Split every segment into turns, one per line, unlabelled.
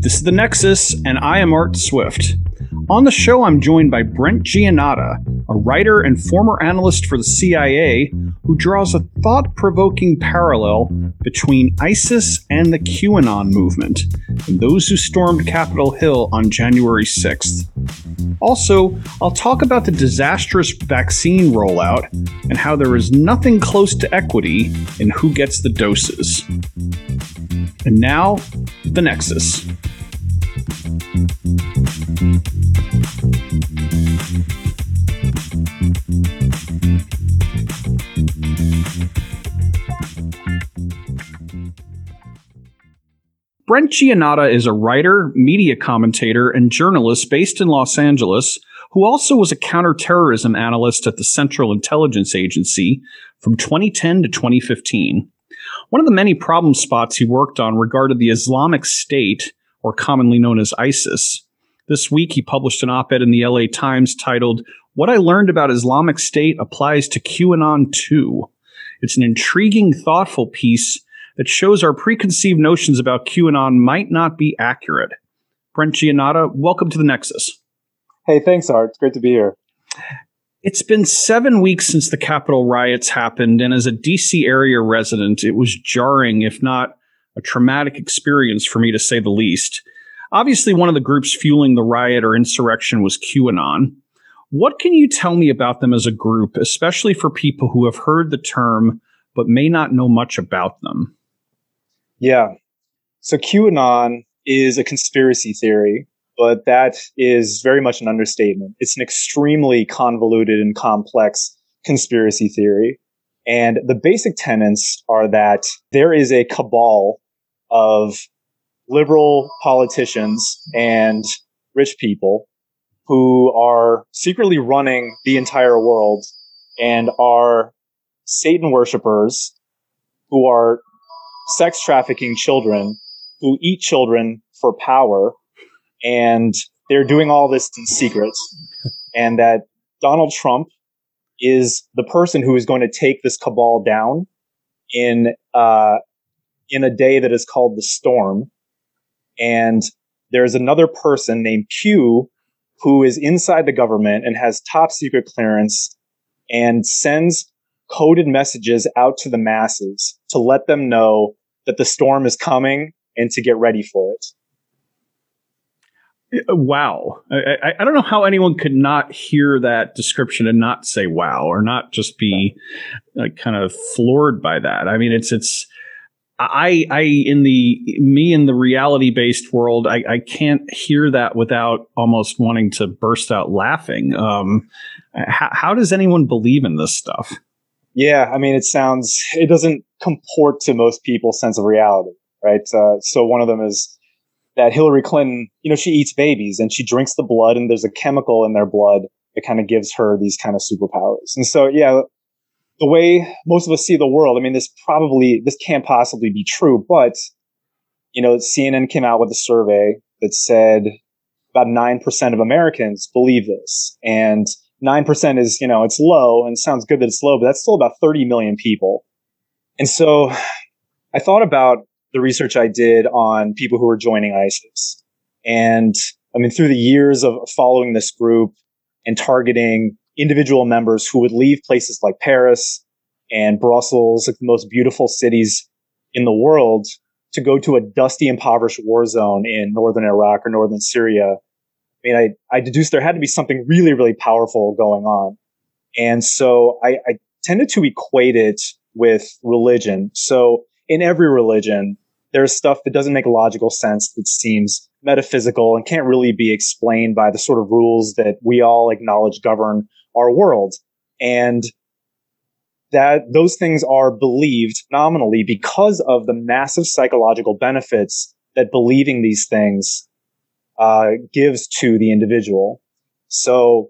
This is The Nexus, and I am Art Swift. On the show, I'm joined by Brent Giannotta, a writer and former analyst for the CIA who draws a thought provoking parallel between ISIS and the QAnon movement and those who stormed Capitol Hill on January 6th. Also, I'll talk about the disastrous vaccine rollout and how there is nothing close to equity in who gets the doses. And now, the Nexus. Brent Giannotta is a writer, media commentator, and journalist based in Los Angeles who also was a counterterrorism analyst at the Central Intelligence Agency from 2010 to 2015. One of the many problem spots he worked on regarded the Islamic State, or commonly known as ISIS. This week, he published an op ed in the LA Times titled, What I Learned About Islamic State Applies to QAnon Too. It's an intriguing, thoughtful piece that shows our preconceived notions about QAnon might not be accurate. Brent Giannotta, welcome to the Nexus.
Hey, thanks, Art. It's great to be here.
It's been seven weeks since the Capitol riots happened, and as a DC area resident, it was jarring, if not a traumatic experience for me to say the least. Obviously, one of the groups fueling the riot or insurrection was QAnon. What can you tell me about them as a group, especially for people who have heard the term but may not know much about them?
Yeah. So QAnon is a conspiracy theory but that is very much an understatement. It's an extremely convoluted and complex conspiracy theory. And the basic tenets are that there is a cabal of liberal politicians and rich people who are secretly running the entire world and are Satan worshippers who are sex trafficking children who eat children for power and they're doing all this in secret, and that Donald Trump is the person who is going to take this cabal down in uh, in a day that is called the storm, and there's another person named Q who is inside the government and has top secret clearance and sends coded messages out to the masses to let them know that the storm is coming and to get ready for it.
Wow. I, I, don't know how anyone could not hear that description and not say wow or not just be like, kind of floored by that. I mean, it's, it's, I, I, in the, me in the reality based world, I, I can't hear that without almost wanting to burst out laughing. Um, how, how does anyone believe in this stuff?
Yeah. I mean, it sounds, it doesn't comport to most people's sense of reality, right? Uh, so one of them is, that Hillary Clinton, you know, she eats babies and she drinks the blood and there's a chemical in their blood that kind of gives her these kind of superpowers. And so, yeah, the way most of us see the world, I mean, this probably, this can't possibly be true, but, you know, CNN came out with a survey that said about 9% of Americans believe this. And 9% is, you know, it's low and sounds good that it's low, but that's still about 30 million people. And so I thought about the research I did on people who were joining ISIS. And I mean, through the years of following this group and targeting individual members who would leave places like Paris and Brussels, like the most beautiful cities in the world, to go to a dusty, impoverished war zone in northern Iraq or northern Syria. I mean, I, I deduced there had to be something really, really powerful going on. And so I, I tended to equate it with religion. So in every religion, there's stuff that doesn't make logical sense that seems metaphysical and can't really be explained by the sort of rules that we all acknowledge govern our world. And that those things are believed nominally because of the massive psychological benefits that believing these things uh, gives to the individual. So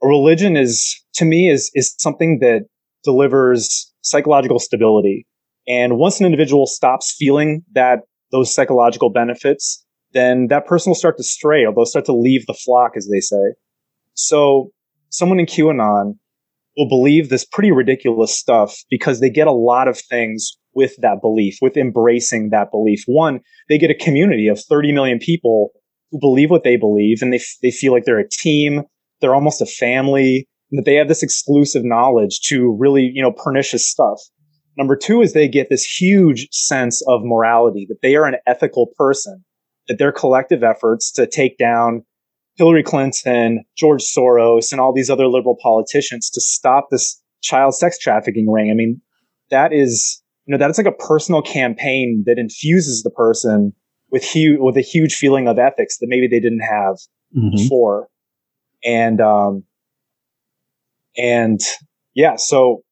religion is, to me, is, is something that delivers psychological stability and once an individual stops feeling that those psychological benefits, then that person will start to stray or they'll start to leave the flock, as they say. So someone in QAnon will believe this pretty ridiculous stuff because they get a lot of things with that belief, with embracing that belief. One, they get a community of 30 million people who believe what they believe and they, f- they feel like they're a team. They're almost a family and that they have this exclusive knowledge to really, you know, pernicious stuff. Number two is they get this huge sense of morality, that they are an ethical person, that their collective efforts to take down Hillary Clinton, George Soros, and all these other liberal politicians to stop this child sex trafficking ring. I mean, that is, you know, that's like a personal campaign that infuses the person with huge, with a huge feeling of ethics that maybe they didn't have mm-hmm. before. And, um, and yeah, so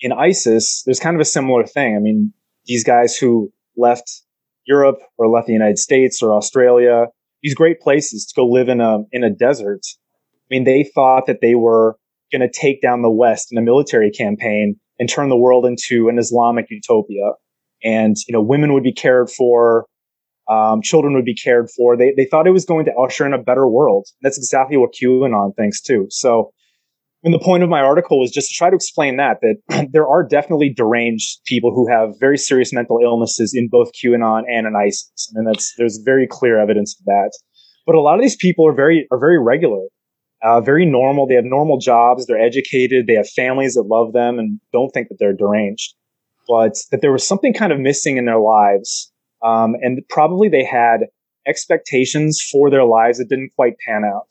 in ISIS, there's kind of a similar thing. I mean, these guys who left Europe or left the United States or Australia, these great places to go live in a in a desert. I mean, they thought that they were going to take down the West in a military campaign and turn the world into an Islamic utopia. And you know, women would be cared for, um, children would be cared for. They they thought it was going to usher in a better world. That's exactly what QAnon thinks too. So and the point of my article was just to try to explain that that there are definitely deranged people who have very serious mental illnesses in both QAnon and in ISIS, and that's there's very clear evidence of that. But a lot of these people are very are very regular, uh, very normal. They have normal jobs. They're educated. They have families that love them and don't think that they're deranged. But that there was something kind of missing in their lives, um, and probably they had expectations for their lives that didn't quite pan out.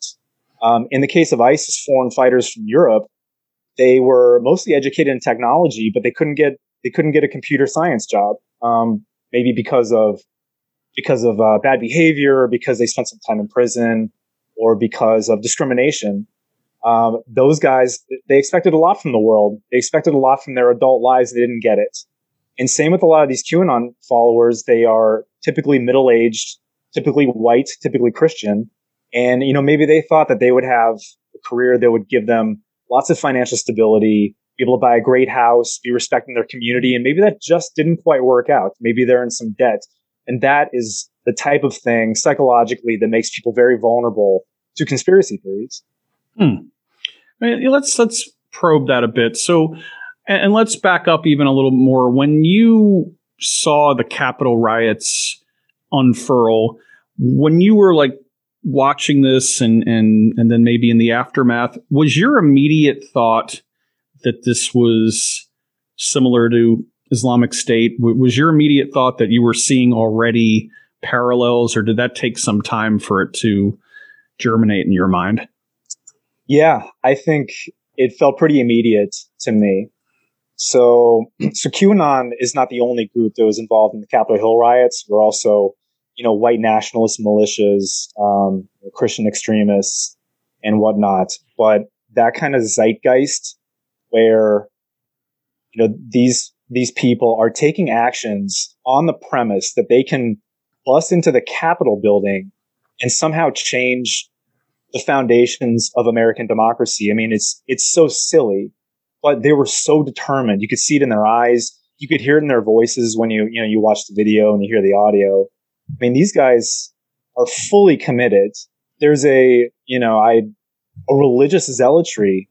Um, in the case of ISIS foreign fighters from Europe, they were mostly educated in technology, but they couldn't get they couldn't get a computer science job. Um, maybe because of because of uh, bad behavior, or because they spent some time in prison, or because of discrimination. Um, those guys they expected a lot from the world. They expected a lot from their adult lives. They didn't get it. And same with a lot of these QAnon followers. They are typically middle aged, typically white, typically Christian and, you know, maybe they thought that they would have a career that would give them lots of financial stability, be able to buy a great house, be respecting their community. And maybe that just didn't quite work out. Maybe they're in some debt. And that is the type of thing psychologically that makes people very vulnerable to conspiracy theories.
Hmm. Let's let's probe that a bit. So, and let's back up even a little more. When you saw the Capitol riots unfurl, when you were like watching this and and and then maybe in the aftermath, was your immediate thought that this was similar to Islamic State? Was your immediate thought that you were seeing already parallels, or did that take some time for it to germinate in your mind?
Yeah, I think it felt pretty immediate to me. So, so QAnon is not the only group that was involved in the Capitol Hill riots. We're also you know, white nationalist militias, um, Christian extremists, and whatnot. But that kind of zeitgeist, where you know these these people are taking actions on the premise that they can bust into the Capitol building and somehow change the foundations of American democracy. I mean, it's it's so silly, but they were so determined. You could see it in their eyes. You could hear it in their voices when you you know you watch the video and you hear the audio. I mean, these guys are fully committed. There's a, you know, I, a religious zealotry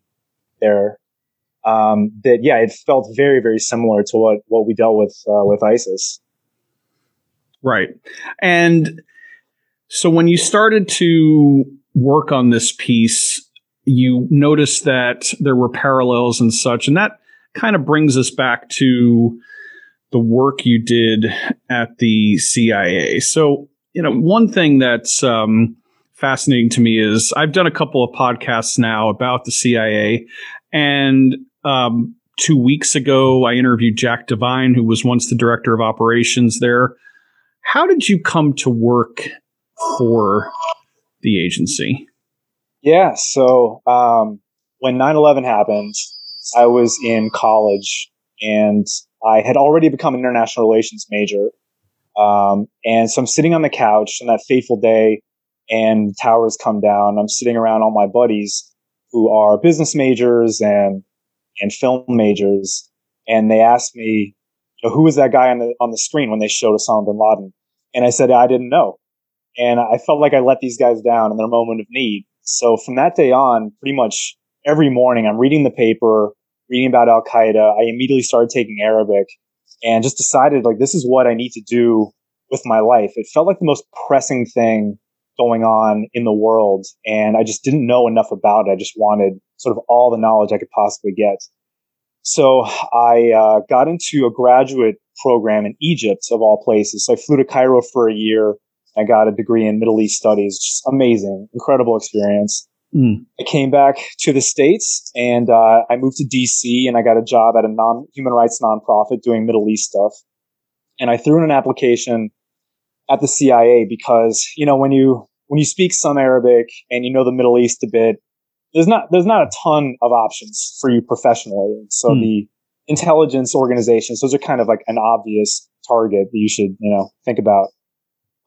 there um, that, yeah, it felt very, very similar to what, what we dealt with, uh, with ISIS.
Right. And so when you started to work on this piece, you noticed that there were parallels and such. And that kind of brings us back to the work you did at the CIA. So, you know, one thing that's um, fascinating to me is I've done a couple of podcasts now about the CIA, and um, two weeks ago I interviewed Jack Devine, who was once the director of operations there. How did you come to work for the agency?
Yeah, so um, when 9 11 happened, I was in college and I had already become an international relations major. Um, and so I'm sitting on the couch on that fateful day, and towers come down. I'm sitting around all my buddies who are business majors and and film majors, and they asked me, you know, who was that guy on the on the screen when they showed Osama bin Laden? And I said I didn't know, and I felt like I let these guys down in their moment of need. So from that day on, pretty much every morning, I'm reading the paper, reading about Al Qaeda. I immediately started taking Arabic. and just decided like this is what I need to do with my life. It felt like the most pressing thing going on in the world. And I just didn't know enough about it. I just wanted sort of all the knowledge I could possibly get. So I uh, got into a graduate program in Egypt, of all places. So I flew to Cairo for a year. I got a degree in Middle East studies. Just amazing, incredible experience. Mm. I came back to the States and uh, I moved to DC and I got a job at a non human rights nonprofit doing Middle East stuff. And I threw in an application at the CIA because, you know, when you when you speak some Arabic and you know the Middle East a bit, there's not there's not a ton of options for you professionally. So mm. the intelligence organizations, those are kind of like an obvious target that you should, you know, think about.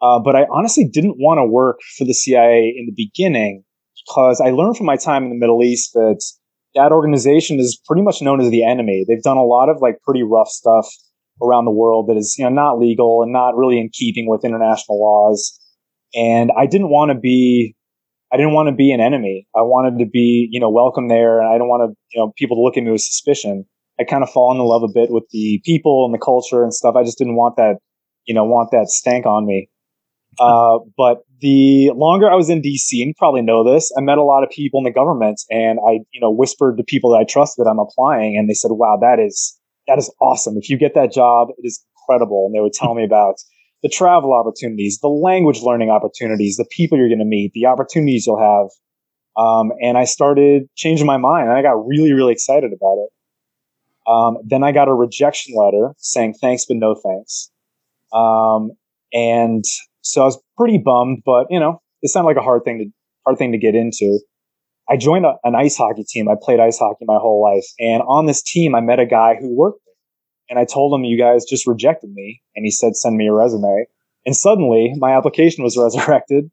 Uh, but I honestly didn't want to work for the CIA in the beginning because I learned from my time in the Middle East that that organization is pretty much known as the enemy. They've done a lot of like pretty rough stuff around the world that is, you know, not legal and not really in keeping with international laws. And I didn't want to be, I didn't want to be an enemy. I wanted to be, you know, welcome there. And I don't want to, you know, people to look at me with suspicion. I kind of fall in love a bit with the people and the culture and stuff. I just didn't want that, you know, want that stank on me. Uh, but the longer I was in DC, and you probably know this, I met a lot of people in the government, and I, you know, whispered to people that I trusted that I'm applying, and they said, "Wow, that is that is awesome! If you get that job, it is incredible." And they would tell me about the travel opportunities, the language learning opportunities, the people you're going to meet, the opportunities you'll have. Um, and I started changing my mind, and I got really, really excited about it. Um, then I got a rejection letter saying thanks, but no thanks. Um, and so I was pretty bummed, but you know, it sounded like a hard thing to hard thing to get into. I joined a, an ice hockey team. I played ice hockey my whole life, and on this team, I met a guy who worked there. And I told him, "You guys just rejected me," and he said, "Send me a resume." And suddenly, my application was resurrected,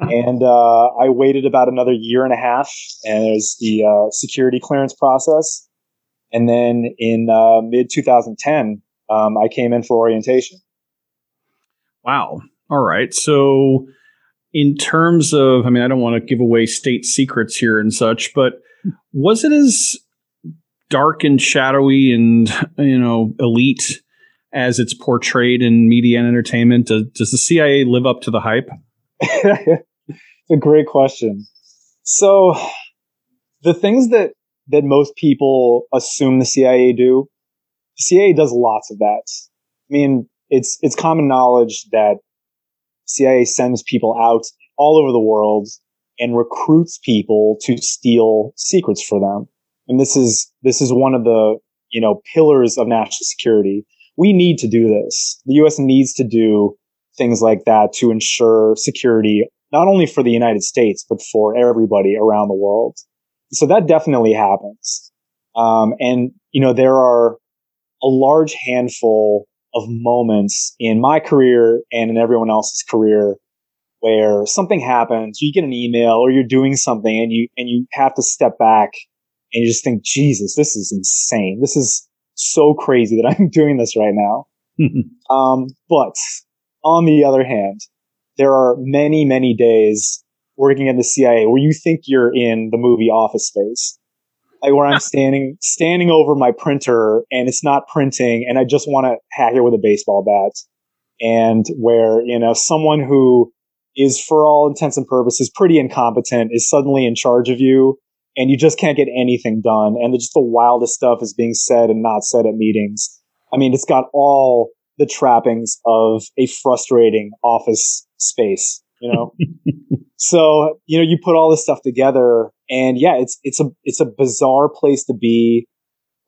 and uh, I waited about another year and a half, and there's the uh, security clearance process. And then in uh, mid 2010, um, I came in for orientation.
Wow. All right. So, in terms of, I mean, I don't want to give away state secrets here and such, but was it as dark and shadowy and, you know, elite as it's portrayed in media and entertainment? Does, does the CIA live up to the hype?
it's a great question. So, the things that that most people assume the CIA do, the CIA does lots of that. I mean, it's it's common knowledge that CIA sends people out all over the world and recruits people to steal secrets for them. And this is this is one of the you know pillars of national security. We need to do this. The U.S. needs to do things like that to ensure security not only for the United States but for everybody around the world. So that definitely happens. Um, and you know there are a large handful of moments in my career and in everyone else's career where something happens, you get an email or you're doing something and you and you have to step back and you just think, Jesus, this is insane. This is so crazy that I'm doing this right now. um, but on the other hand, there are many, many days working in the CIA where you think you're in the movie Office Space where I'm standing standing over my printer and it's not printing and I just want to hack it with a baseball bat. And where, you know, someone who is for all intents and purposes pretty incompetent is suddenly in charge of you and you just can't get anything done. And the, just the wildest stuff is being said and not said at meetings. I mean, it's got all the trappings of a frustrating office space, you know? so, you know, you put all this stuff together and yeah, it's it's a it's a bizarre place to be,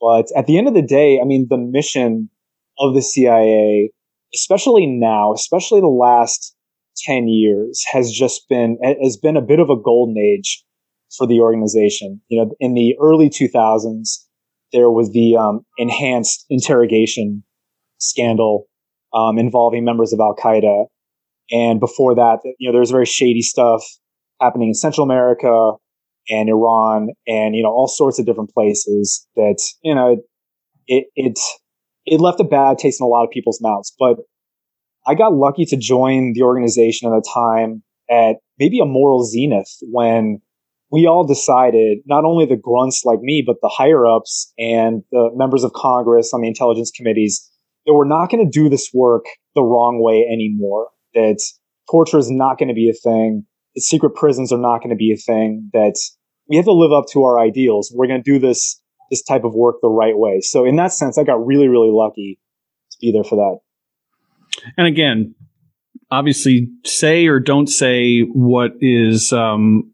but at the end of the day, I mean, the mission of the CIA, especially now, especially the last ten years, has just been has been a bit of a golden age for the organization. You know, in the early two thousands, there was the um, enhanced interrogation scandal um, involving members of Al Qaeda, and before that, you know, there was very shady stuff happening in Central America, and Iran and you know all sorts of different places that you know it it it left a bad taste in a lot of people's mouths. But I got lucky to join the organization at a time at maybe a moral zenith when we all decided, not only the grunts like me, but the higher ups and the members of Congress on the intelligence committees that we're not going to do this work the wrong way anymore. That torture is not going to be a thing. That secret prisons are not going to be a thing. That we have to live up to our ideals. We're going to do this this type of work the right way. So in that sense, I got really really lucky to be there for that.
And again, obviously, say or don't say what is um,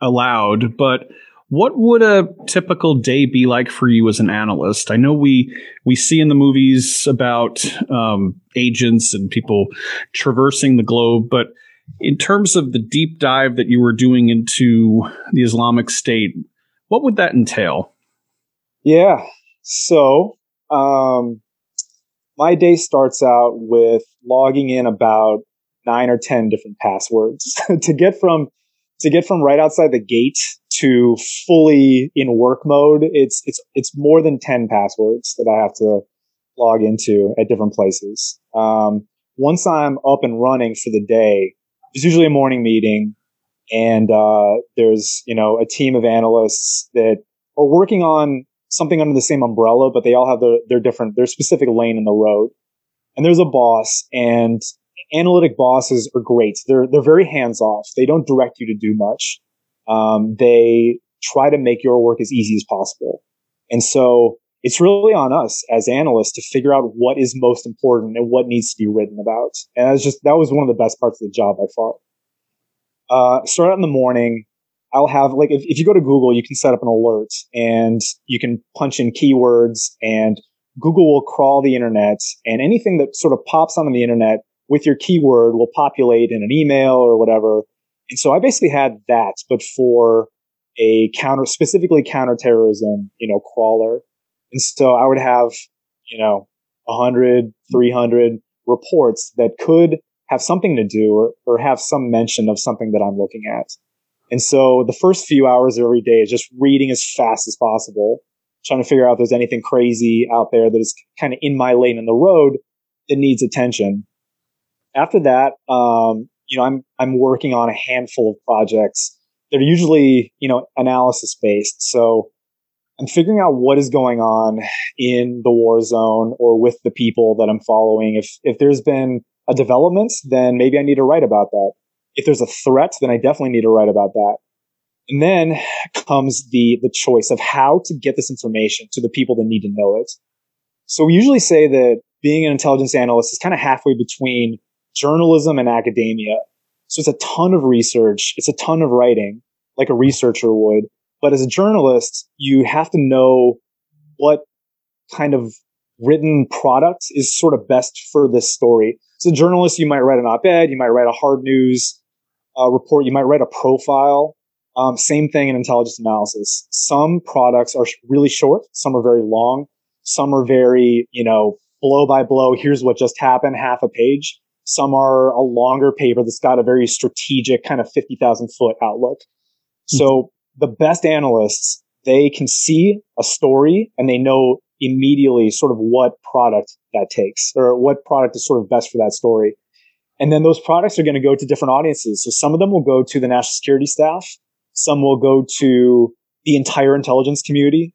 allowed, but what would a typical day be like for you as an analyst? I know we we see in the movies about um, agents and people traversing the globe, but in terms of the deep dive that you were doing into the Islamic State, what would that entail?
Yeah, so um, my day starts out with logging in about nine or ten different passwords to get from to get from right outside the gate to fully in work mode, it's it's it's more than ten passwords that I have to log into at different places. Um, once I'm up and running for the day, there's usually a morning meeting, and uh, there's you know a team of analysts that are working on something under the same umbrella, but they all have their their different their specific lane in the road. And there's a boss, and analytic bosses are great. They're they're very hands off. They don't direct you to do much um, they try to make your work as easy as possible. And so it's really on us as analysts to figure out what is most important and what needs to be written about. And that's just that was one of the best parts of the job by far. Uh, start out in the morning. I'll have like if, if you go to Google, you can set up an alert and you can punch in keywords and Google will crawl the internet and anything that sort of pops onto the internet with your keyword will populate in an email or whatever and so I basically had that, but for a counter, specifically counterterrorism, you know, crawler. And so I would have, you know, 100, 300 reports that could have something to do or, or have some mention of something that I'm looking at. And so the first few hours of every day is just reading as fast as possible, trying to figure out if there's anything crazy out there that is kind of in my lane in the road that needs attention. After that, um, you know, I'm I'm working on a handful of projects that are usually, you know, analysis based. So I'm figuring out what is going on in the war zone or with the people that I'm following. If if there's been a development, then maybe I need to write about that. If there's a threat, then I definitely need to write about that. And then comes the the choice of how to get this information to the people that need to know it. So we usually say that being an intelligence analyst is kind of halfway between journalism and academia. So it's a ton of research, it's a ton of writing, like a researcher would. But as a journalist, you have to know what kind of written product is sort of best for this story. A journalist, you might write an op-ed, you might write a hard news uh, report, you might write a profile. Um, same thing in intelligence analysis. Some products are really short, some are very long, some are very, you know, blow by blow. Here's what just happened, half a page. Some are a longer paper that's got a very strategic kind of 50,000 foot outlook. So the best analysts, they can see a story and they know immediately sort of what product that takes or what product is sort of best for that story. And then those products are going to go to different audiences. So some of them will go to the national security staff. Some will go to the entire intelligence community.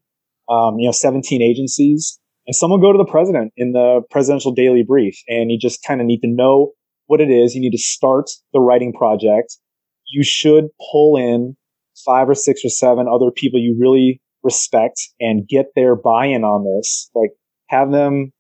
Um, you know, 17 agencies and some will go to the president in the presidential daily brief and you just kind of need to know what it is. You need to start the writing project. You should pull in five or six or seven other people you really respect and get their buy-in on this. Like have them,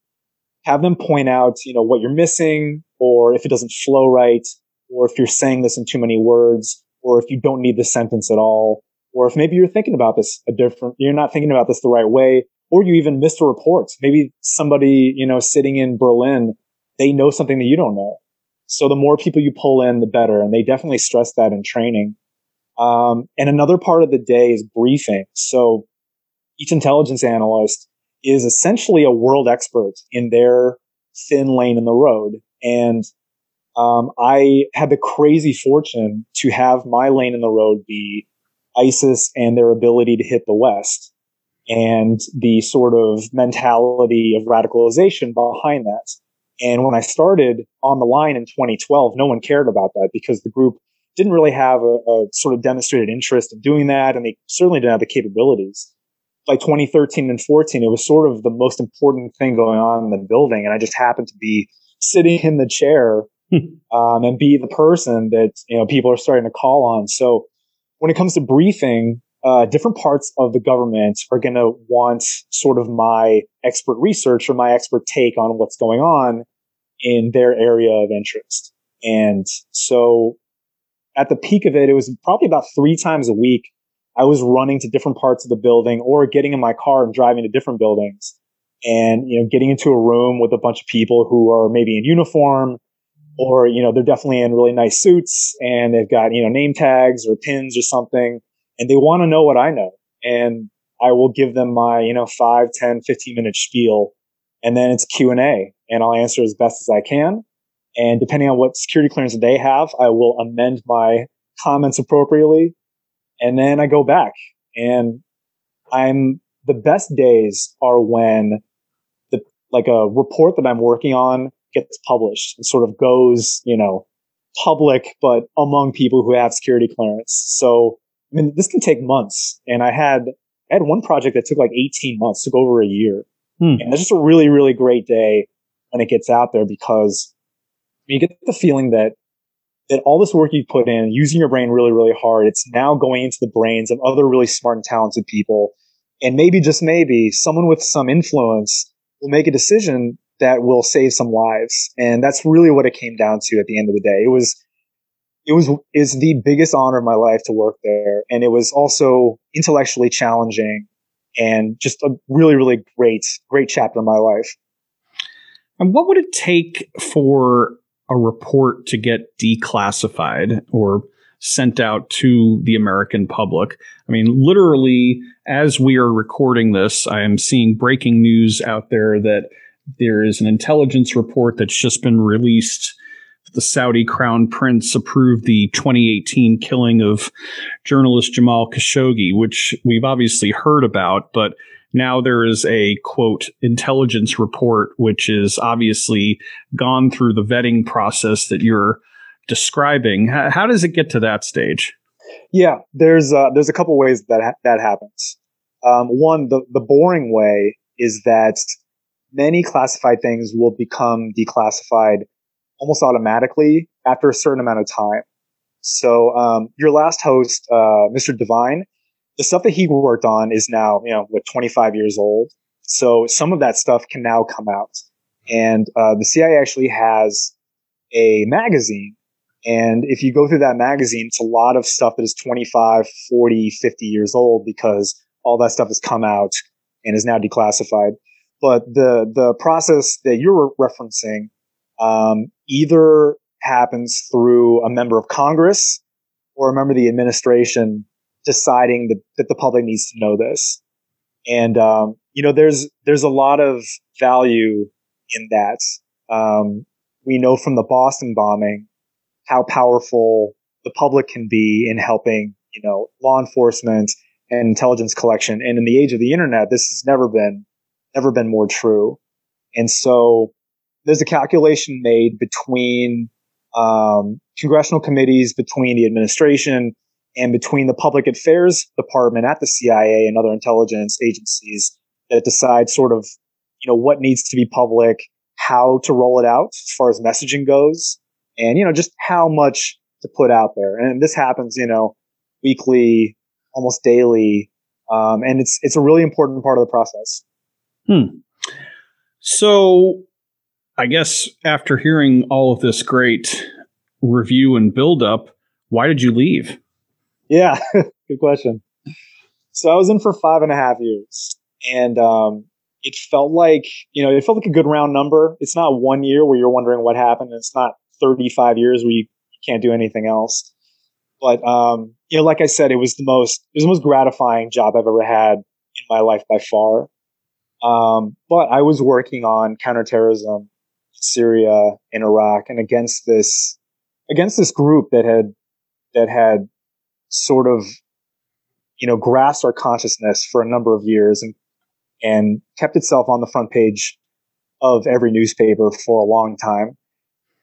have them point out, you know, what you're missing or if it doesn't flow right or if you're saying this in too many words or if you don't need the sentence at all or if maybe you're thinking about this a different, you're not thinking about this the right way or you even missed a report. Maybe somebody, you know, sitting in Berlin, they know something that you don't know. So the more people you pull in, the better. And they definitely stress that in training. Um, and another part of the day is briefing. So each intelligence analyst is essentially a world expert in their thin lane in the road. And um, I had the crazy fortune to have my lane in the road be ISIS and their ability to hit the West and the sort of mentality of radicalization behind that. And when I started on the line in 2012, no one cared about that because the group didn't really have a, a, sort of demonstrated interest in doing that, and they certainly didn't have the capabilities. by 2013 and 14, it was sort of the most important thing going on in the building. And I just happened to be sitting in the chair um, and be the person that, you know, people are starting to call on. So when it comes to briefing, uh, different parts of the government are going to want sort of my expert research or my expert take on what's going on in their area of interest. And so at the peak of it, it was probably about three times a week. I was running to different parts of the building or getting in my car and driving to different buildings and, you know, getting into a room with a bunch of people who are maybe in uniform or, you know, they're definitely in really nice suits and they've got, you know, name tags or pins or something and they want to know what I know. And I will give them my, you know, 5, 10, 15 minute spiel and then it's Q&A and I'll answer as best as I can. And depending on what security clearance they have, I will amend my comments appropriately. And then I go back and I'm the best days are when the like a report that I'm working on gets published and sort of goes, you know, public, but among people who have security clearance. So I mean, this can take months. And I had I had one project that took like 18 months, took over a year. Hmm. And it's just a really, really great day when it gets out there because you get the feeling that that all this work you put in, using your brain really, really hard, it's now going into the brains of other really smart and talented people. And maybe, just maybe, someone with some influence will make a decision that will save some lives. And that's really what it came down to at the end of the day. It was it was is the biggest honor of my life to work there and it was also intellectually challenging and just a really really great great chapter of my life
and what would it take for a report to get declassified or sent out to the American public. I mean, literally, as we are recording this, I am seeing breaking news out there that there is an intelligence report that's just been released the Saudi crown prince approved the 2018 killing of journalist Jamal Khashoggi, which we've obviously heard about, but now there is a quote intelligence report, which is obviously gone through the vetting process that you're describing. How, how does it get to that stage?
Yeah, there's uh, there's a couple ways that ha- that happens. Um, one, the the boring way is that many classified things will become declassified almost automatically after a certain amount of time. So um, your last host, uh, Mr. Devine, the stuff that he worked on is now, you know, what, 25 years old. So some of that stuff can now come out. And uh, the CIA actually has a magazine. And if you go through that magazine, it's a lot of stuff that is 25, 40, 50 years old because all that stuff has come out and is now declassified. But the the process that you're referencing um, either happens through a member of Congress or a member of the administration deciding that, that the public needs to know this. And um, you know, there's there's a lot of value in that. Um, we know from the Boston bombing how powerful the public can be in helping, you know, law enforcement and intelligence collection. And in the age of the internet, this has never been never been more true. And so there's a calculation made between um, congressional committees, between the administration, and between the public affairs department at the CIA and other intelligence agencies that decide sort of you know what needs to be public, how to roll it out as far as messaging goes, and you know just how much to put out there. And this happens, you know, weekly, almost daily, um, and it's it's a really important part of the process.
Hmm. So I guess after hearing all of this great review and build up, why did you leave?
Yeah, good question. So I was in for five and a half years, and um, it felt like you know it felt like a good round number. It's not one year where you're wondering what happened. And it's not 35 years where you can't do anything else. But um, you know, like I said, it was the most it was the most gratifying job I've ever had in my life by far. Um, but I was working on counterterrorism Syria and Iraq and against this against this group that had that had sort of you know grasped our consciousness for a number of years and and kept itself on the front page of every newspaper for a long time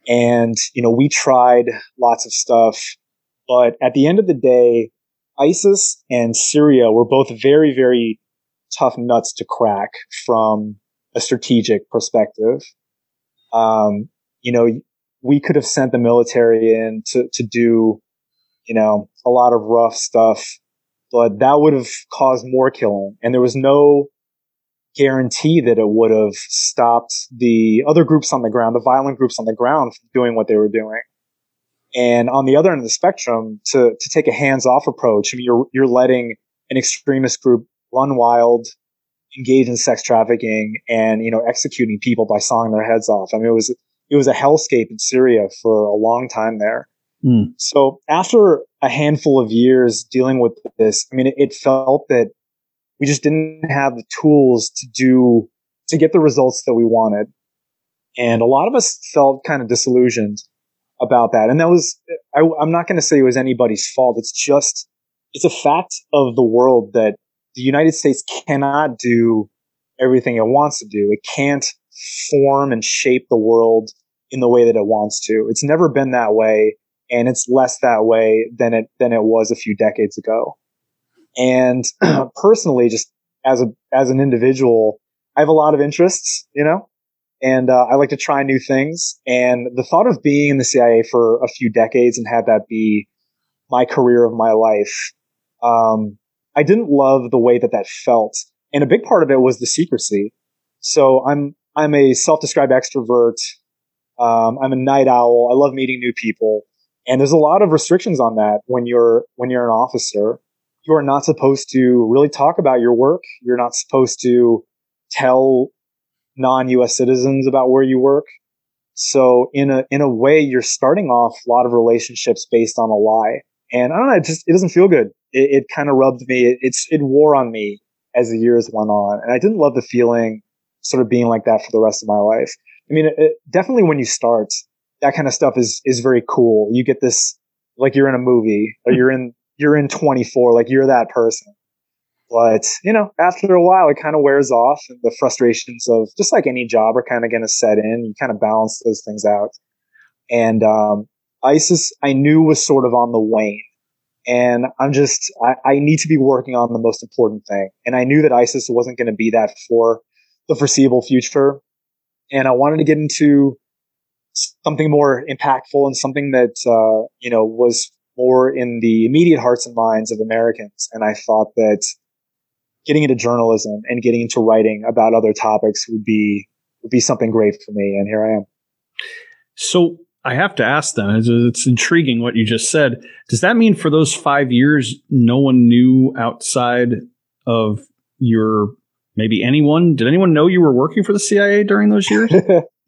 and you know we tried lots of stuff but at the end of the day isis and syria were both very very tough nuts to crack from a strategic perspective. Um, you know, we could have sent the military in to, to do, you know, a lot of rough stuff, but that would have caused more killing. And there was no guarantee that it would have stopped the other groups on the ground, the violent groups on the ground from doing what they were doing. And on the other end of the spectrum, to, to take a hands off approach, I mean, you're, you're letting an extremist group run wild, engage in sex trafficking and, you know, executing people by sawing their heads off. I mean, it was, it was a hellscape in Syria for a long time there. Mm. So after a handful of years dealing with this, I mean, it, it felt that we just didn't have the tools to do, to get the results that we wanted. And a lot of us felt kind of disillusioned about that. And that was, I, I'm not going to say it was anybody's fault. It's just, it's a fact of the world that the United States cannot do everything it wants to do. It can't form and shape the world in the way that it wants to. It's never been that way, and it's less that way than it than it was a few decades ago. And personally, just as a as an individual, I have a lot of interests, you know, and uh, I like to try new things. And the thought of being in the CIA for a few decades and have that be my career of my life um, I didn't love the way that that felt. And a big part of it was the secrecy. So I'm, I'm a self-described extrovert. Um, I'm a night owl. I love meeting new people. And there's a lot of restrictions on that when you're, when you're an officer. You are not supposed to really talk about your work. You're not supposed to tell non-US citizens about where you work. So in a, in a way, you're starting off a lot of relationships based on a lie. And I don't know, it just, it doesn't feel good it, it kind of rubbed me. It, it's it wore on me as the years went on, and I didn't love the feeling sort of being like that for the rest of my life. I mean, it, definitely when you start, that kind of stuff is is very cool. You get this like you're in a movie or you're in you're in 24, like you're that person. But you know, after a while, it kind of wears off, and the frustrations of just like any job are kind of going to set in. You kind of balance those things out, and um, ISIS, I knew was sort of on the wane and I'm just, I, I, need to be working on the most important thing. And I knew that ISIS wasn't going to be that for the foreseeable future. And I wanted to get into something more impactful and something that, uh, you know, was more in the immediate hearts and minds of Americans. And I thought that getting into journalism and getting into writing about other topics would be, would be something great for me. And here I am.
So I have to ask then, it's, it's, intriguing what you just said. Does that mean for those five years, no one knew outside of your, maybe anyone? Did anyone know you were working for the CIA during those years?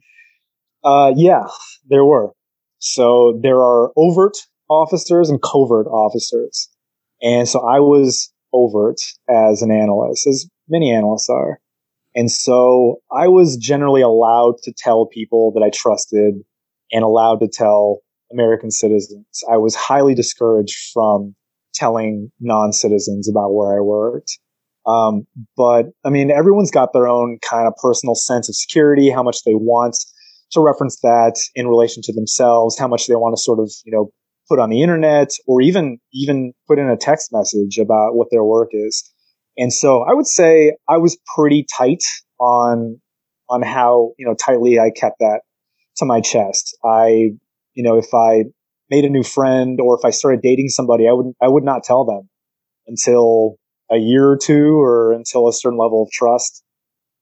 uh, yeah, there were. So there are overt officers and covert officers. And so I was overt as an analyst, as many analysts are. And so I was generally allowed to tell people that I trusted and allowed to tell American citizens. I was highly discouraged from telling non-citizens about where I worked. Um, but I mean, everyone's got their own kind of personal sense of security, how much they want to reference that in relation to themselves, how much they want to sort of, you know, put on the internet or even, even put in a text message about what their work is. And so I would say I was pretty tight on, on how, you know, tightly I kept that to my chest. I, you know, if I made a new friend or if I started dating somebody, I would I would not tell them until a year or two or until a certain level of trust.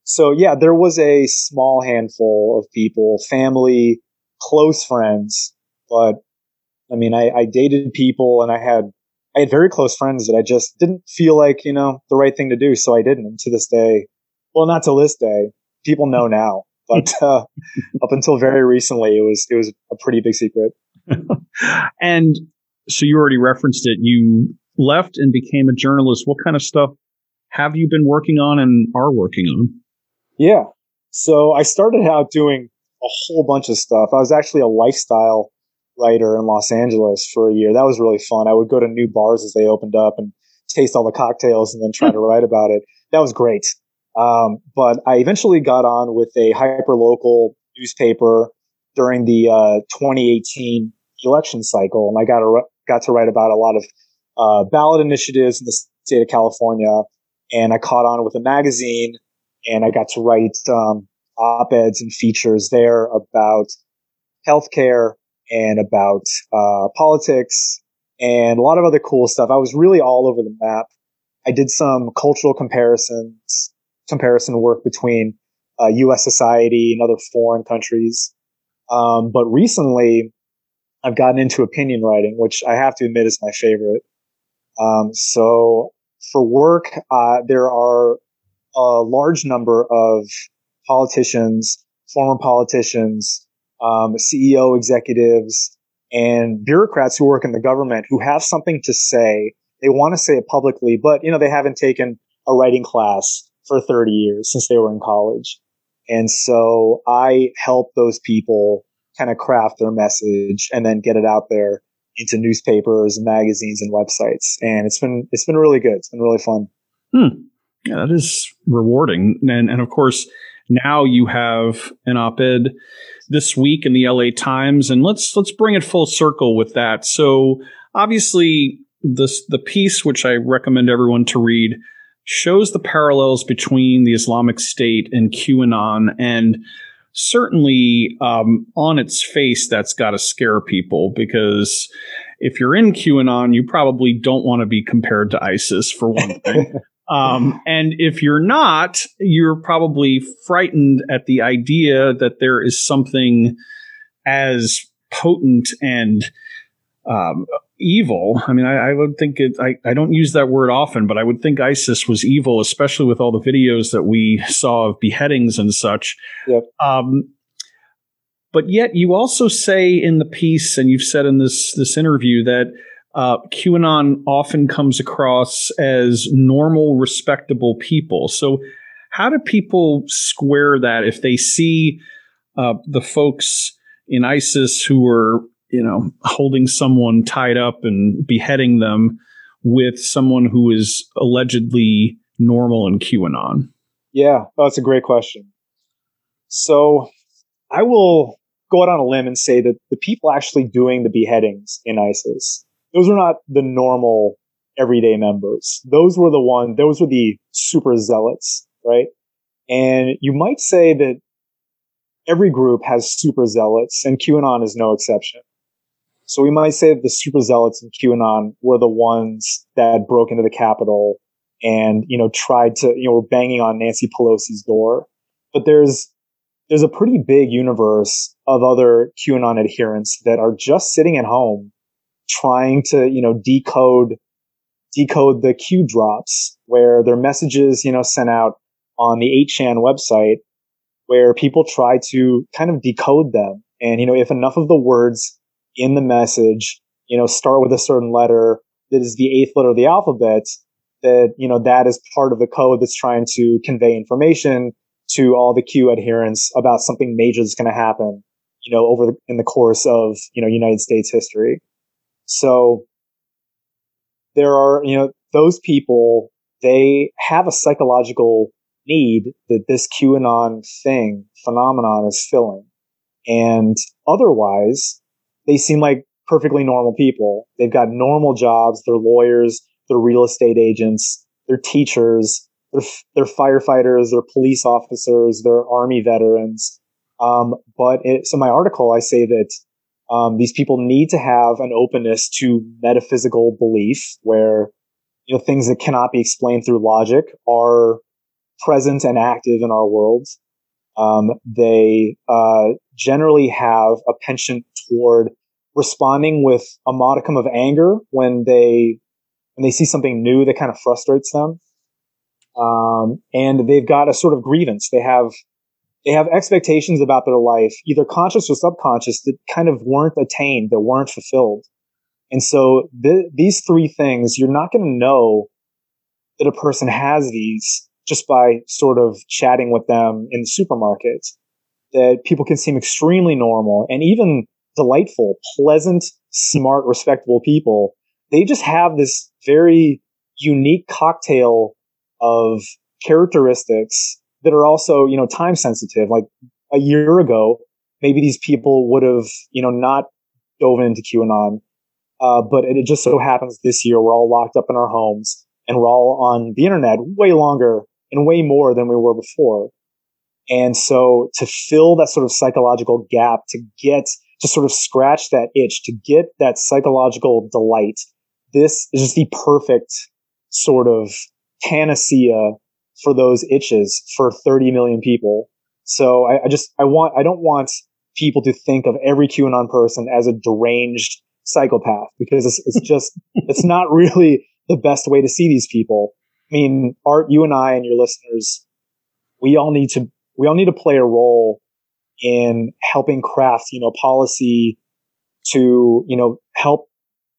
So yeah, there was a small handful of people, family, close friends, but I mean, I, I dated people and I had I had very close friends that I just didn't feel like, you know, the right thing to do. So I didn't. And to this day, well, not to this day, people know now. But uh, up until very recently, it was it was a pretty big secret.
and so you already referenced it. You left and became a journalist. What kind of stuff have you been working on and are working on?
Yeah. So I started out doing a whole bunch of stuff. I was actually a lifestyle writer in Los Angeles for a year. That was really fun. I would go to new bars as they opened up and taste all the cocktails and then try to write about it. That was great. Um, but I eventually got on with a hyper local newspaper during the uh, 2018 election cycle, and I got to got to write about a lot of uh, ballot initiatives in the state of California. and I caught on with a magazine, and I got to write um, op-eds and features there about healthcare and about uh, politics and a lot of other cool stuff. I was really all over the map. I did some cultural comparisons, comparison work between uh, U.S. society and other foreign countries. Um, but recently, I've gotten into opinion writing, which I have to admit is my favorite. Um, so for work, uh, there are a large number of politicians, former politicians, um, CEO executives, and bureaucrats who work in the government who have something to say. They want to say it publicly, but you know they haven't taken a writing class for 30 years since they were in college. And so I help those people kind of craft their message and then get it out there into newspapers, magazines, and websites. And it's been it's been really good. It's been really fun.
Hmm. Yeah, that is rewarding. And and of course, now you have an op-ed this week in the LA Times, and let's let's bring it full circle with that. So obviously, this the piece which I recommend everyone to read shows the parallels between the Islamic State and QAnon, and certainly um, on its face, that's got to scare people because if you're in QAnon, you probably don't want to be compared to ISIS for one thing. Um, and if you're not, you're probably frightened at the idea that there is something as potent and um, evil. I mean, I, I would think it, I, I don't use that word often, but I would think ISIS was evil, especially with all the videos that we saw of beheadings and such.
Yep.
Um, but yet, you also say in the piece, and you've said in this this interview that uh, QAnon often comes across as normal, respectable people. So, how do people square that if they see uh, the folks in ISIS who are, you know, holding someone tied up and beheading them with someone who is allegedly normal in QAnon?
Yeah, oh, that's a great question. So, I will go out on a limb and say that the people actually doing the beheadings in ISIS those were not the normal everyday members. Those were the one, those were the super zealots, right? And you might say that every group has super zealots and QAnon is no exception. So we might say that the super zealots in QAnon were the ones that broke into the Capitol and, you know, tried to, you know, were banging on Nancy Pelosi's door. But there's, there's a pretty big universe of other QAnon adherents that are just sitting at home trying to, you know, decode, decode the Q drops where their messages, you know, sent out on the 8chan website where people try to kind of decode them. And, you know, if enough of the words in the message, you know, start with a certain letter that is the eighth letter of the alphabet, that, you know, that is part of the code that's trying to convey information to all the Q adherents about something major that's going to happen, you know, over the, in the course of, you know, United States history. So there are, you know, those people, they have a psychological need that this QAnon thing, phenomenon is filling. And otherwise, they seem like perfectly normal people. They've got normal jobs. They're lawyers. They're real estate agents. They're teachers. They're, they're firefighters. They're police officers. They're army veterans. Um, but it, so my article, I say that um, these people need to have an openness to metaphysical belief where you know things that cannot be explained through logic are present and active in our world. Um, they uh, generally have a penchant toward responding with a modicum of anger when they when they see something new that kind of frustrates them. Um, and they've got a sort of grievance. They have they have expectations about their life, either conscious or subconscious, that kind of weren't attained, that weren't fulfilled. And so th- these three things, you're not going to know that a person has these just by sort of chatting with them in the supermarket. That people can seem extremely normal and even delightful, pleasant, smart, respectable people. They just have this very unique cocktail of characteristics that are also, you know, time sensitive. Like a year ago, maybe these people would have, you know, not dove into QAnon. Uh, but it just so happens this year we're all locked up in our homes. and we're all on the internet way longer and way more than we were before. And so to fill that sort of psychological gap, to get, to sort of scratch that itch, to get that psychological delight, this is just the perfect sort of panacea for those itches for 30 million people. So I, I just, I want, I don't want people to think of every QAnon person as a deranged psychopath because it's, it's just, it's not really the best way to see these people. I mean, Art, you and I and your listeners, we all need to, we all need to play a role in helping craft, you know, policy to, you know, help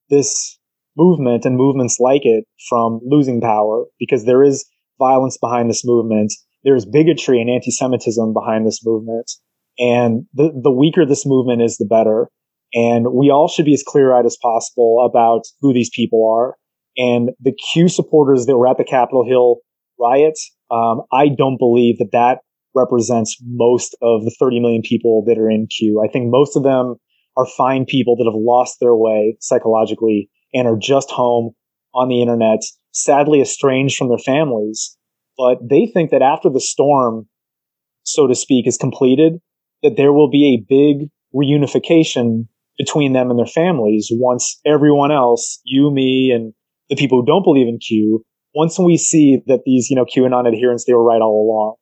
this movement and movements like it from losing power because there is violence behind this movement. There's bigotry and anti-Semitism behind this movement. And the, the weaker this movement is, the better. And we all should be as clear eyed as possible about who these people are. And the Q supporters that were at the Capitol Hill riot, um, I don't believe that that represents most of the 30 million people that are in Q. I think most of them are fine people that have lost their way psychologically and are just home on the internet, sadly estranged from their families. But they think that after the storm, so to speak, is completed, that there will be a big reunification between them and their families once everyone else, you, me, and the people who don't believe in Q, once we see that these, you know, QAnon adherents, they were right all along.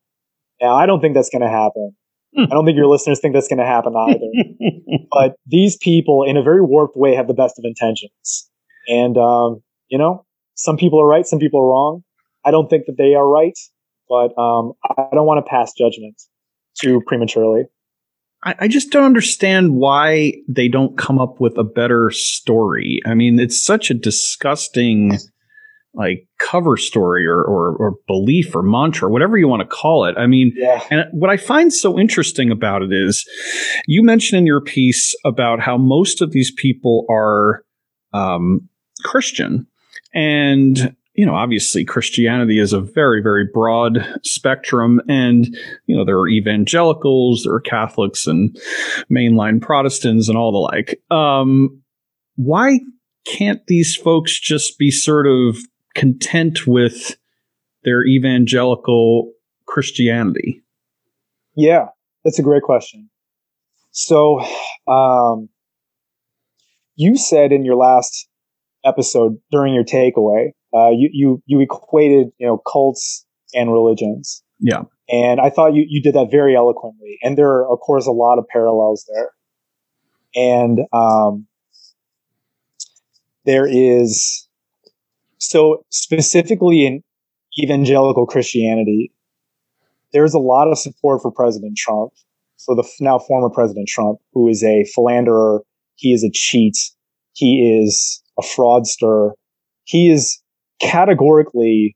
Now, I don't think that's going to happen. Hmm. I don't think your listeners think that's going to happen either. but these people, in a very warped way, have the best of intentions. And, um, you know, some people are right, some people are wrong. I don't think that they are right, but um, I don't want to pass judgment too prematurely.
I, I just don't understand why they don't come up with a better story. I mean, it's such a disgusting like cover story or, or, or belief or mantra, whatever you want to call it. I mean, yeah. and what I find so interesting about it is you mentioned in your piece about how most of these people are um, Christian. And, you know, obviously Christianity is a very, very broad spectrum. And, you know, there are evangelicals, there are Catholics and mainline Protestants and all the like. Um, why can't these folks just be sort of content with their evangelical Christianity?
Yeah, that's a great question. So, um, you said in your last episode during your takeaway, uh, you you you equated you know cults and religions.
Yeah,
and I thought you you did that very eloquently. And there are of course a lot of parallels there. And um, there is so specifically in evangelical Christianity, there's a lot of support for President Trump, for the now former President Trump, who is a philanderer. He is a cheat. He is a fraudster. He is categorically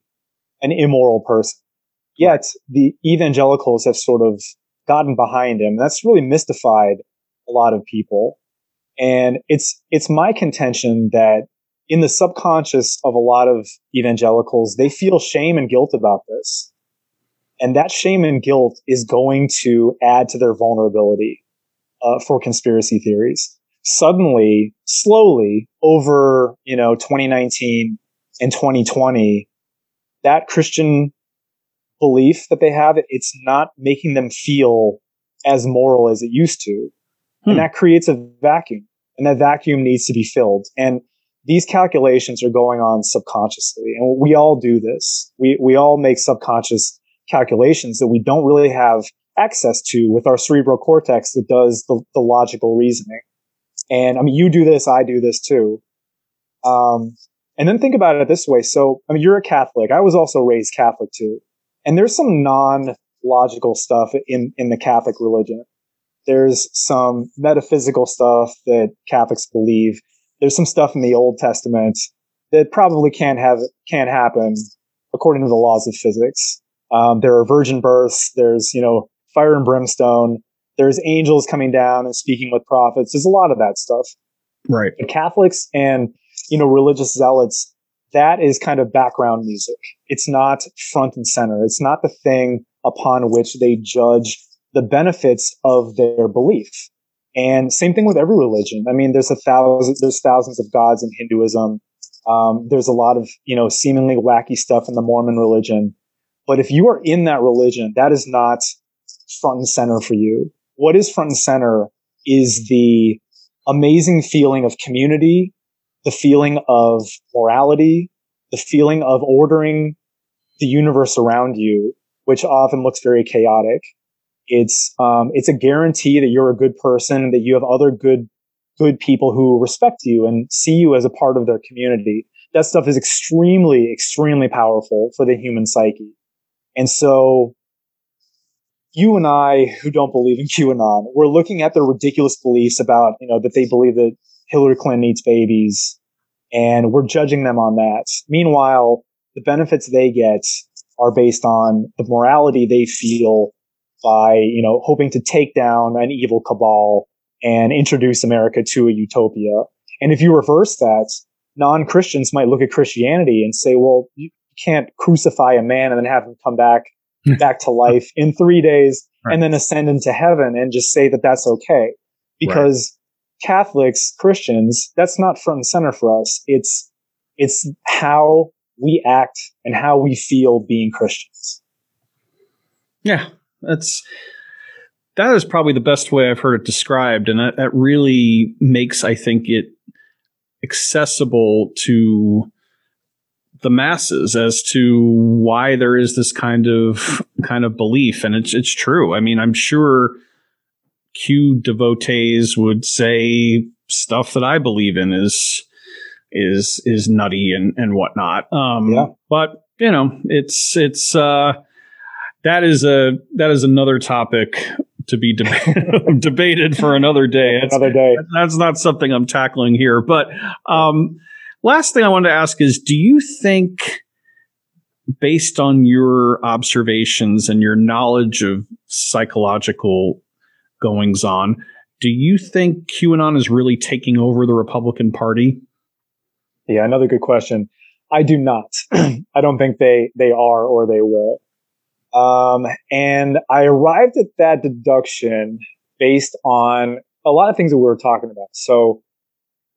an immoral person. Yet the evangelicals have sort of gotten behind him. That's really mystified a lot of people. And it's, it's my contention that in the subconscious of a lot of evangelicals, they feel shame and guilt about this. And that shame and guilt is going to add to their vulnerability uh, for conspiracy theories suddenly, slowly over, you know, 2019 and 2020, that Christian belief that they have, it's not making them feel as moral as it used to. Hmm. And that creates a vacuum and that vacuum needs to be filled. And these calculations are going on subconsciously. And we all do this. We, we all make subconscious calculations that we don't really have access to with our cerebral cortex that does the, the logical reasoning. And I mean, you do this, I do this too. Um, and then think about it this way. So, I mean, you're a Catholic. I was also raised Catholic too. And there's some non logical stuff in, in the Catholic religion. There's some metaphysical stuff that Catholics believe. There's some stuff in the Old Testament that probably can't have, can't happen according to the laws of physics. Um, there are virgin births. There's, you know, fire and brimstone. There's angels coming down and speaking with prophets. There's a lot of that stuff.
Right.
The Catholics and, you know, religious zealots, that is kind of background music. It's not front and center. It's not the thing upon which they judge the benefits of their belief. And same thing with every religion. I mean, there's a thousand, there's thousands of gods in Hinduism. Um, there's a lot of you know seemingly wacky stuff in the Mormon religion, but if you are in that religion, that is not front and center for you. What is front and center is the amazing feeling of community, the feeling of morality, the feeling of ordering the universe around you, which often looks very chaotic. It's um, it's a guarantee that you're a good person, that you have other good good people who respect you and see you as a part of their community. That stuff is extremely, extremely powerful for the human psyche. And so you and I, who don't believe in QAnon, we're looking at their ridiculous beliefs about, you know, that they believe that Hillary Clinton eats babies and we're judging them on that. Meanwhile, the benefits they get are based on the morality they feel by, you know, hoping to take down an evil cabal and introduce America to a utopia. And if you reverse that, non Christians might look at Christianity and say, well, you can't crucify a man and then have him come back back to life in three days right. and then ascend into heaven and just say that that's okay. Because right. Catholics, Christians, that's not front and center for us. It's, it's how we act and how we feel being Christians.
Yeah, that's that is probably the best way I've heard it described, and that, that really makes I think it accessible to the masses as to why there is this kind of kind of belief, and it's it's true. I mean, I'm sure Q devotees would say stuff that I believe in is is is nutty and and whatnot. Um, yeah. But you know, it's it's uh, that is a that is another topic to be deb- debated for another day.
That's, another day.
That's not something I'm tackling here. But um, last thing I wanted to ask is, do you think? Based on your observations and your knowledge of psychological goings on, do you think QAnon is really taking over the Republican Party?
Yeah, another good question. I do not. I don't think they they are or they will. Um, and I arrived at that deduction based on a lot of things that we were talking about. So,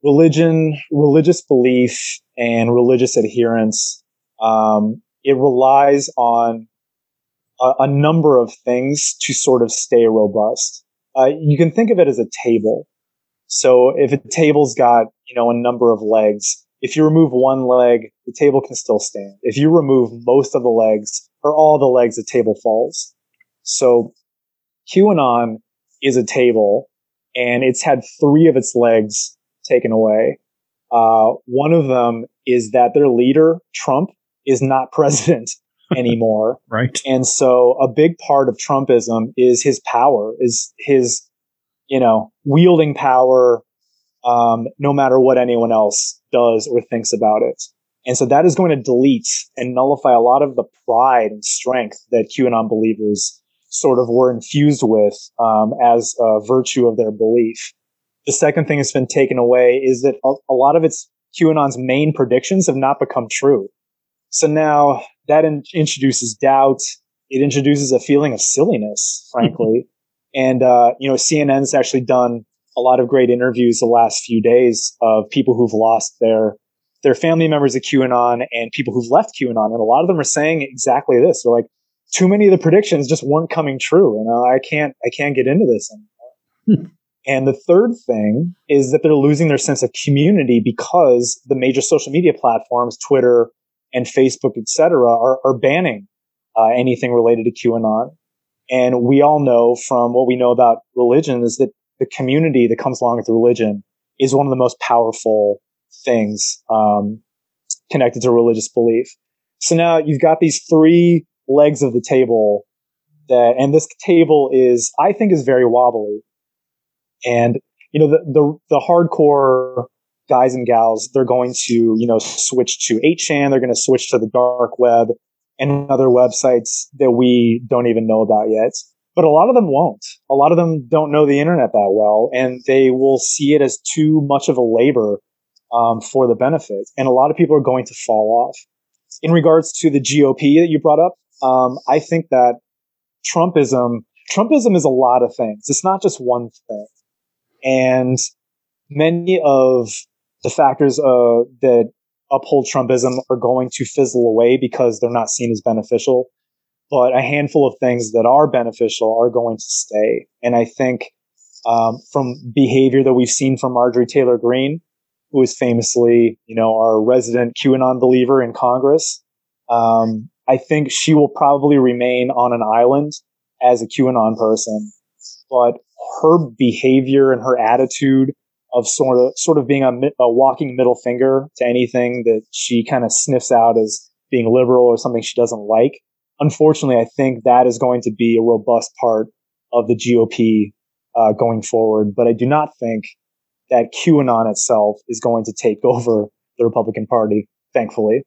religion, religious belief, and religious adherence. Um, it relies on a, a, number of things to sort of stay robust. Uh, you can think of it as a table. So, if a table's got you know a number of legs, if you remove one leg, the table can still stand. If you remove most of the legs or all the legs, the table falls. So QAnon is a table and it's had three of its legs taken away. Uh, one of them is that their leader, Trump, is not president anymore.
right.
And so a big part of Trumpism is his power, is his, you know, wielding power um, no matter what anyone else does or thinks about it. And so that is going to delete and nullify a lot of the pride and strength that QAnon believers sort of were infused with um, as a virtue of their belief. The second thing that's been taken away is that a, lot of its QAnon's main predictions have not become true. So now that in- introduces doubt. It introduces a feeling of silliness, frankly. and, uh, you know, CNN's actually done a lot of great interviews the last few days of people who've lost their their family members of QAnon and people who've left QAnon, and a lot of them are saying exactly this. They're like, too many of the predictions just weren't coming true, and uh, I can't I can't get into this anymore. And the third thing is that they're losing their sense of community because the major social media platforms, Twitter and Facebook, etc., are, are banning uh, anything related to QAnon. And we all know from what we know about religion is that the community that comes along with religion is one of the most powerful things um, connected to religious belief. So now you've got these three legs of the table that, and this table is, I think, is very wobbly. And you know, the the, the hardcore guys and gals, they're going to you know switch to 8chan. They're going to switch to the dark web and other websites that we don't even know about yet but a lot of them won't. A lot of them don't know the internet that well, and they will see it as too much of a labor um, for the benefit. And a lot of people are going to fall off. In regards to the GOP that you brought up, um, I think that Trumpism, Trumpism is a lot of things. It's not just one thing. And many of the factors uh, that uphold Trumpism are going to fizzle away because they're not seen as beneficial. But a handful of things that are beneficial are going to stay. And I think um, from behavior that we've seen from Marjorie Taylor Greene, who is famously, you know, our resident QAnon believer in Congress, um, I think she will probably remain on an island as a QAnon person. But her behavior and her attitude of sort of sort of being a, a walking middle finger to anything that she kind of sniffs out as being liberal or something she doesn't like. Unfortunately, I think that is going to be a robust part of the GOP uh, going forward. But I do not think that QAnon itself is going to take over the Republican Party. Thankfully,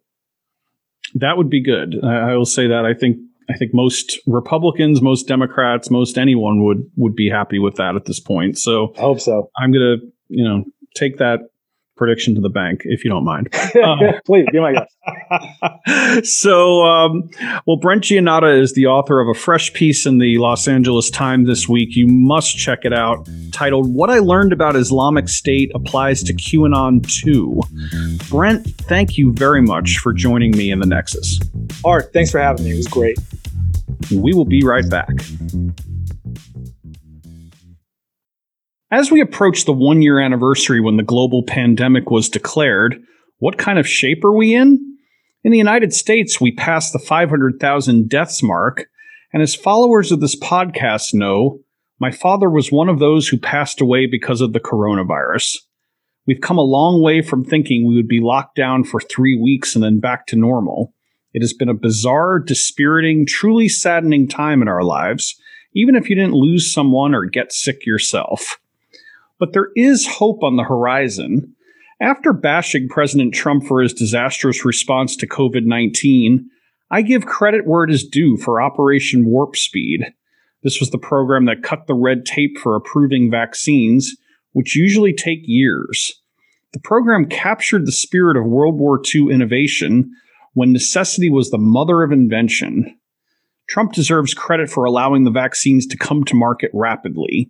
that would be good. I, I will say that I think I think most Republicans, most Democrats, most anyone would would be happy with that at this point. So
I hope so.
I'm gonna you know take that prediction to the bank, if you don't mind.
Uh, Please, be my guest.
so, um, well, Brent Giannotta is the author of a fresh piece in the Los Angeles Times this week. You must check it out, titled What I Learned About Islamic State Applies to QAnon Too. Brent, thank you very much for joining me in the Nexus.
Art, thanks for having me. It was great.
We will be right back. As we approach the one year anniversary when the global pandemic was declared, what kind of shape are we in? In the United States, we passed the 500,000 deaths mark, and as followers of this podcast know, my father was one of those who passed away because of the coronavirus. We've come a long way from thinking we would be locked down for three weeks and then back to normal. It has been a bizarre, dispiriting, truly saddening time in our lives, even if you didn't lose someone or get sick yourself. But there is hope on the horizon. After bashing President Trump for his disastrous response to COVID 19, I give credit where it is due for Operation Warp Speed. This was the program that cut the red tape for approving vaccines, which usually take years. The program captured the spirit of World War II innovation when necessity was the mother of invention. Trump deserves credit for allowing the vaccines to come to market rapidly.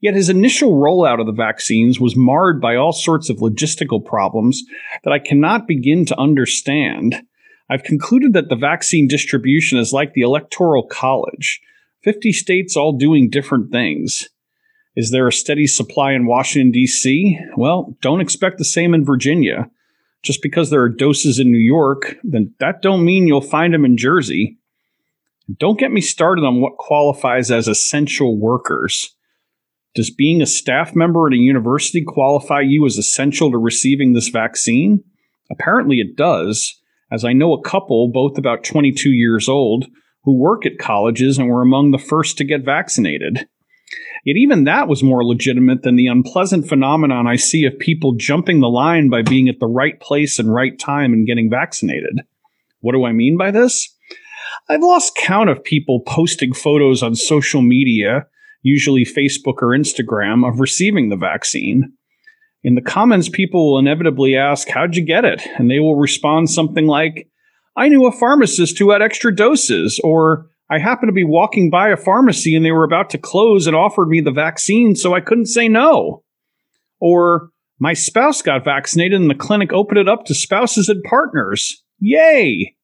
Yet his initial rollout of the vaccines was marred by all sorts of logistical problems that I cannot begin to understand. I've concluded that the vaccine distribution is like the Electoral College 50 states all doing different things. Is there a steady supply in Washington, D.C.? Well, don't expect the same in Virginia. Just because there are doses in New York, then that don't mean you'll find them in Jersey. Don't get me started on what qualifies as essential workers. Does being a staff member at a university qualify you as essential to receiving this vaccine? Apparently it does, as I know a couple, both about 22 years old, who work at colleges and were among the first to get vaccinated. Yet even that was more legitimate than the unpleasant phenomenon I see of people jumping the line by being at the right place and right time and getting vaccinated. What do I mean by this? I've lost count of people posting photos on social media usually Facebook or Instagram, of receiving the vaccine. In the comments, people will inevitably ask, How'd you get it? And they will respond something like, I knew a pharmacist who had extra doses, or I happened to be walking by a pharmacy and they were about to close and offered me the vaccine, so I couldn't say no. Or, my spouse got vaccinated and the clinic opened it up to spouses and partners. Yay!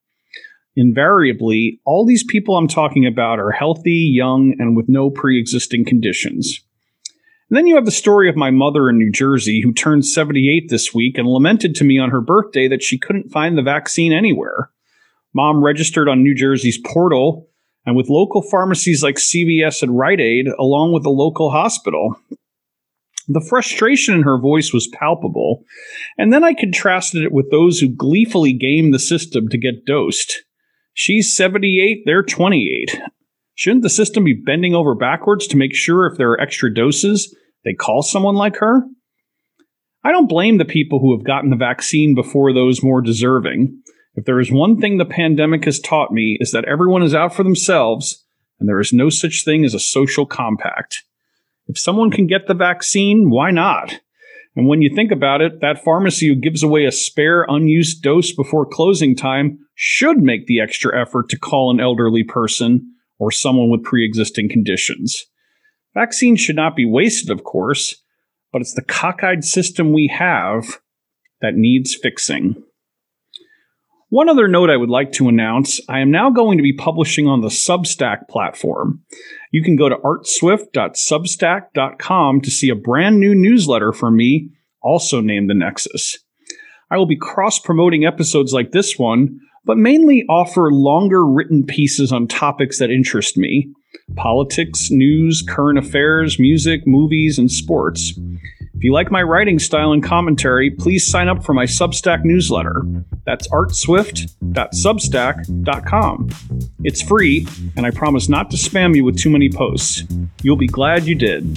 Invariably, all these people I'm talking about are healthy, young, and with no pre existing conditions. And then you have the story of my mother in New Jersey who turned 78 this week and lamented to me on her birthday that she couldn't find the vaccine anywhere. Mom registered on New Jersey's portal and with local pharmacies like CVS and Rite Aid, along with the local hospital. The frustration in her voice was palpable, and then I contrasted it with those who gleefully game the system to get dosed. She's 78, they're 28. Shouldn't the system be bending over backwards to make sure if there are extra doses, they call someone like her? I don't blame the people who have gotten the vaccine before those more deserving. If there is one thing the pandemic has taught me is that everyone is out for themselves and there is no such thing as a social compact. If someone can get the vaccine, why not? And when you think about it, that pharmacy who gives away a spare unused dose before closing time should make the extra effort to call an elderly person or someone with pre existing conditions. Vaccines should not be wasted, of course, but it's the cockeyed system we have that needs fixing. One other note I would like to announce I am now going to be publishing on the Substack platform. You can go to artswift.substack.com to see a brand new newsletter from me, also named The Nexus. I will be cross promoting episodes like this one, but mainly offer longer written pieces on topics that interest me politics, news, current affairs, music, movies, and sports. If you like my writing style and commentary, please sign up for my Substack newsletter. That's artswift.substack.com. It's free, and I promise not to spam you with too many posts. You'll be glad you did.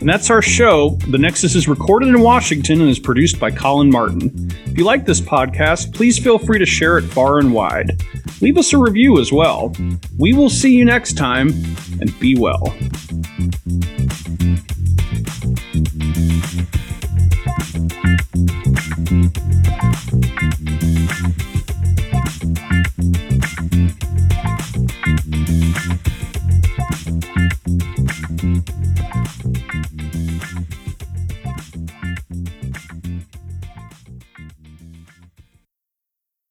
And that's our show. The Nexus is recorded in Washington and is produced by Colin Martin. If you like this podcast, please feel free to share it far and wide. Leave us a review as well. We will see you next time, and be well.